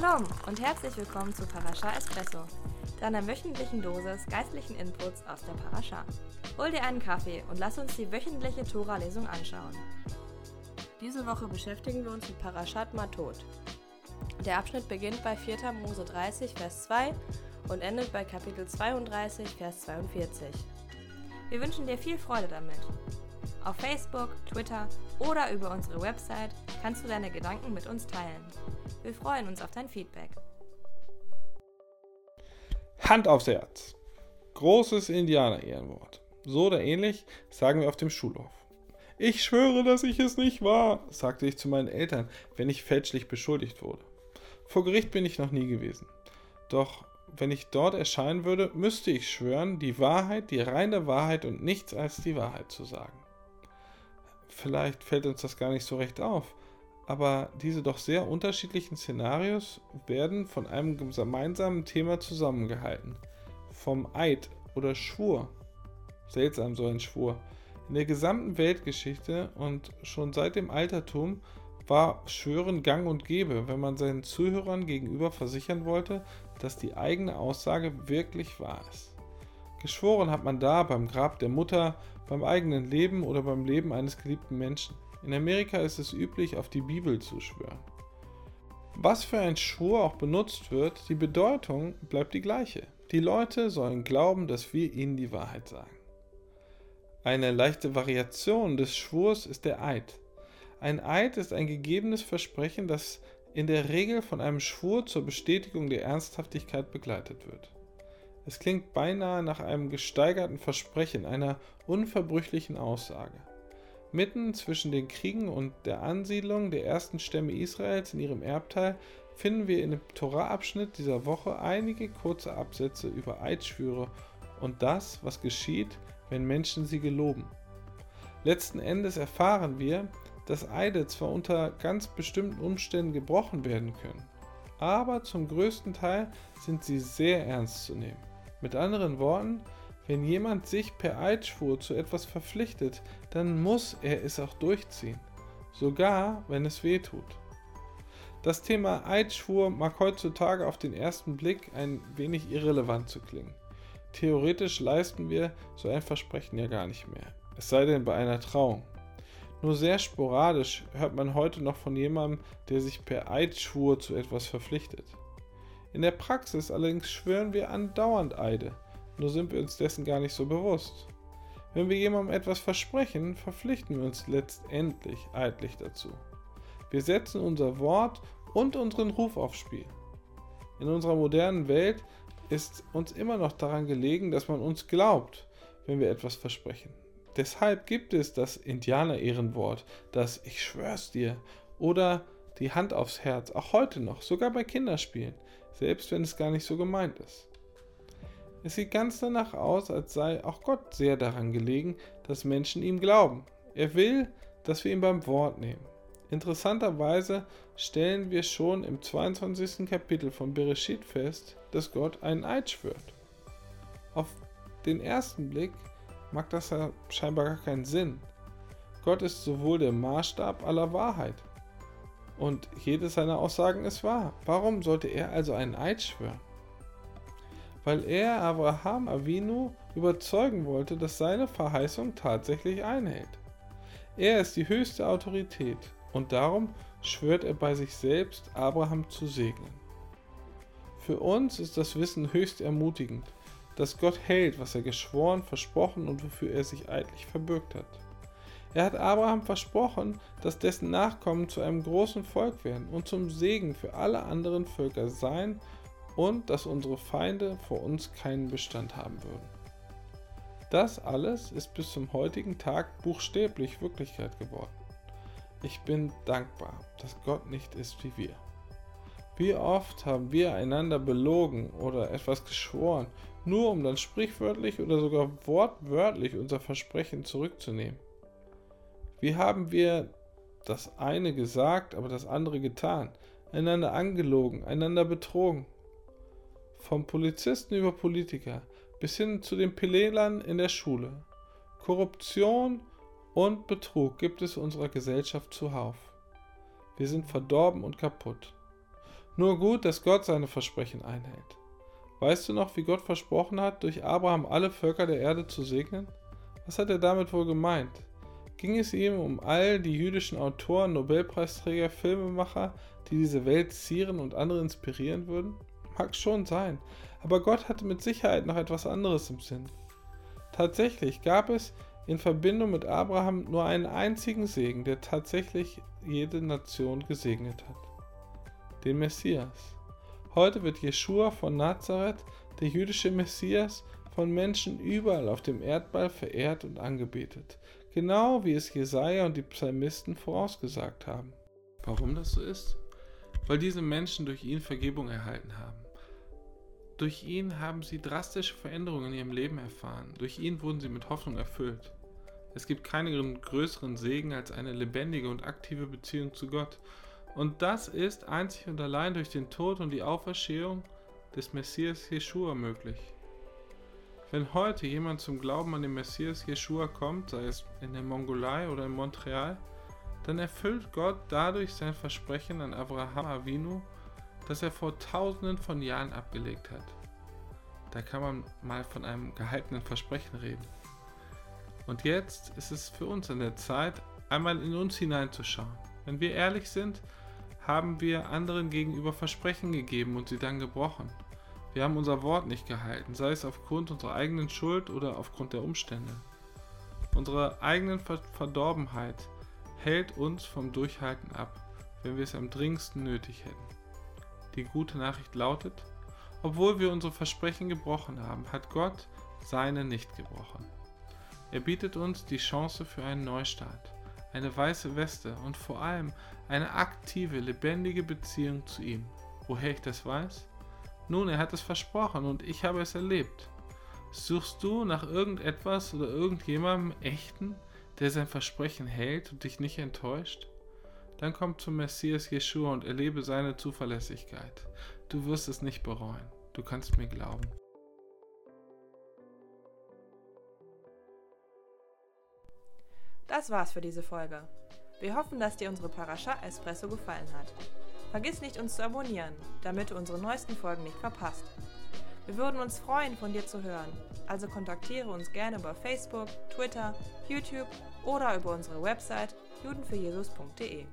Shalom und herzlich willkommen zu Parasha Espresso, deiner wöchentlichen Dosis geistlichen Inputs aus der Parasha. Hol dir einen Kaffee und lass uns die wöchentliche Tora-Lesung anschauen. Diese Woche beschäftigen wir uns mit Parashat Matot. Der Abschnitt beginnt bei 4. Mose 30, Vers 2 und endet bei Kapitel 32, Vers 42. Wir wünschen dir viel Freude damit. Auf Facebook, Twitter oder über unsere Website kannst du deine Gedanken mit uns teilen. Wir freuen uns auf dein Feedback. Hand aufs Herz. Großes Indianer-Ehrenwort. So oder ähnlich sagen wir auf dem Schulhof. Ich schwöre, dass ich es nicht war, sagte ich zu meinen Eltern, wenn ich fälschlich beschuldigt wurde. Vor Gericht bin ich noch nie gewesen. Doch wenn ich dort erscheinen würde, müsste ich schwören, die Wahrheit, die reine Wahrheit und nichts als die Wahrheit zu sagen. Vielleicht fällt uns das gar nicht so recht auf, aber diese doch sehr unterschiedlichen Szenarios werden von einem gemeinsamen Thema zusammengehalten. Vom Eid oder Schwur. Seltsam so ein Schwur. In der gesamten Weltgeschichte und schon seit dem Altertum war Schwören gang und gäbe, wenn man seinen Zuhörern gegenüber versichern wollte, dass die eigene Aussage wirklich wahr ist. Geschworen hat man da beim Grab der Mutter, beim eigenen Leben oder beim Leben eines geliebten Menschen. In Amerika ist es üblich, auf die Bibel zu schwören. Was für ein Schwur auch benutzt wird, die Bedeutung bleibt die gleiche. Die Leute sollen glauben, dass wir ihnen die Wahrheit sagen. Eine leichte Variation des Schwurs ist der Eid. Ein Eid ist ein gegebenes Versprechen, das in der Regel von einem Schwur zur Bestätigung der Ernsthaftigkeit begleitet wird. Es klingt beinahe nach einem gesteigerten Versprechen, einer unverbrüchlichen Aussage. Mitten zwischen den Kriegen und der Ansiedlung der ersten Stämme Israels in ihrem Erbteil finden wir in dem Torah-Abschnitt dieser Woche einige kurze Absätze über Eidschwüre und das, was geschieht, wenn Menschen sie geloben. Letzten Endes erfahren wir, dass Eide zwar unter ganz bestimmten Umständen gebrochen werden können, aber zum größten Teil sind sie sehr ernst zu nehmen. Mit anderen Worten, wenn jemand sich per Eidschwur zu etwas verpflichtet, dann muss er es auch durchziehen, sogar wenn es weh tut. Das Thema Eidschwur mag heutzutage auf den ersten Blick ein wenig irrelevant zu klingen. Theoretisch leisten wir so ein Versprechen ja gar nicht mehr, es sei denn bei einer Trauung. Nur sehr sporadisch hört man heute noch von jemandem, der sich per Eidschwur zu etwas verpflichtet. In der Praxis allerdings schwören wir andauernd Eide, nur sind wir uns dessen gar nicht so bewusst. Wenn wir jemandem etwas versprechen, verpflichten wir uns letztendlich eidlich dazu. Wir setzen unser Wort und unseren Ruf aufs Spiel. In unserer modernen Welt ist uns immer noch daran gelegen, dass man uns glaubt, wenn wir etwas versprechen. Deshalb gibt es das Indianer-Ehrenwort, das Ich schwör's dir oder die Hand aufs Herz, auch heute noch, sogar bei Kinderspielen, selbst wenn es gar nicht so gemeint ist. Es sieht ganz danach aus, als sei auch Gott sehr daran gelegen, dass Menschen ihm glauben. Er will, dass wir ihn beim Wort nehmen. Interessanterweise stellen wir schon im 22. Kapitel von Bereshit fest, dass Gott einen Eid schwört. Auf den ersten Blick mag das ja scheinbar gar keinen Sinn. Gott ist sowohl der Maßstab aller Wahrheit. Und jede seiner Aussagen ist wahr. Warum sollte er also einen Eid schwören? Weil er Abraham Avinu überzeugen wollte, dass seine Verheißung tatsächlich einhält. Er ist die höchste Autorität und darum schwört er bei sich selbst, Abraham zu segnen. Für uns ist das Wissen höchst ermutigend, dass Gott hält, was er geschworen, versprochen und wofür er sich eidlich verbürgt hat. Er hat Abraham versprochen, dass dessen Nachkommen zu einem großen Volk werden und zum Segen für alle anderen Völker sein und dass unsere Feinde vor uns keinen Bestand haben würden. Das alles ist bis zum heutigen Tag buchstäblich Wirklichkeit geworden. Ich bin dankbar, dass Gott nicht ist wie wir. Wie oft haben wir einander belogen oder etwas geschworen, nur um dann sprichwörtlich oder sogar wortwörtlich unser Versprechen zurückzunehmen? Wie haben wir das eine gesagt, aber das andere getan, einander angelogen, einander betrogen? Vom Polizisten über Politiker bis hin zu den Pelelern in der Schule. Korruption und Betrug gibt es unserer Gesellschaft zuhauf. Wir sind verdorben und kaputt. Nur gut, dass Gott seine Versprechen einhält. Weißt du noch, wie Gott versprochen hat, durch Abraham alle Völker der Erde zu segnen? Was hat er damit wohl gemeint? Ging es ihm um all die jüdischen Autoren, Nobelpreisträger, Filmemacher, die diese Welt zieren und andere inspirieren würden? Mag schon sein, aber Gott hatte mit Sicherheit noch etwas anderes im Sinn. Tatsächlich gab es in Verbindung mit Abraham nur einen einzigen Segen, der tatsächlich jede Nation gesegnet hat. Den Messias. Heute wird Jeschua von Nazareth, der jüdische Messias, von Menschen überall auf dem Erdball verehrt und angebetet, genau wie es Jesaja und die Psalmisten vorausgesagt haben. Warum das so ist? Weil diese Menschen durch ihn Vergebung erhalten haben. Durch ihn haben sie drastische Veränderungen in ihrem Leben erfahren. Durch ihn wurden sie mit Hoffnung erfüllt. Es gibt keinen größeren Segen als eine lebendige und aktive Beziehung zu Gott. Und das ist einzig und allein durch den Tod und die Auferstehung des Messias Jeschua möglich. Wenn heute jemand zum Glauben an den Messias Jeschua kommt, sei es in der Mongolei oder in Montreal, dann erfüllt Gott dadurch sein Versprechen an Abraham Avinu, das er vor tausenden von Jahren abgelegt hat. Da kann man mal von einem gehaltenen Versprechen reden. Und jetzt ist es für uns an der Zeit, einmal in uns hineinzuschauen. Wenn wir ehrlich sind, haben wir anderen gegenüber Versprechen gegeben und sie dann gebrochen. Wir haben unser Wort nicht gehalten, sei es aufgrund unserer eigenen Schuld oder aufgrund der Umstände. Unsere eigenen Verdorbenheit hält uns vom Durchhalten ab, wenn wir es am dringendsten nötig hätten. Die gute Nachricht lautet, obwohl wir unsere Versprechen gebrochen haben, hat Gott seine nicht gebrochen. Er bietet uns die Chance für einen Neustart eine weiße Weste und vor allem eine aktive, lebendige Beziehung zu ihm. Woher ich das weiß? Nun, er hat es versprochen und ich habe es erlebt. Suchst du nach irgendetwas oder irgendjemandem echten, der sein Versprechen hält und dich nicht enttäuscht? Dann komm zum Messias Jeschua und erlebe seine Zuverlässigkeit. Du wirst es nicht bereuen. Du kannst mir glauben. Das war's für diese Folge. Wir hoffen, dass dir unsere Parascha Espresso gefallen hat. Vergiss nicht, uns zu abonnieren, damit du unsere neuesten Folgen nicht verpasst. Wir würden uns freuen, von dir zu hören, also kontaktiere uns gerne über Facebook, Twitter, YouTube oder über unsere Website judenfürjesus.de.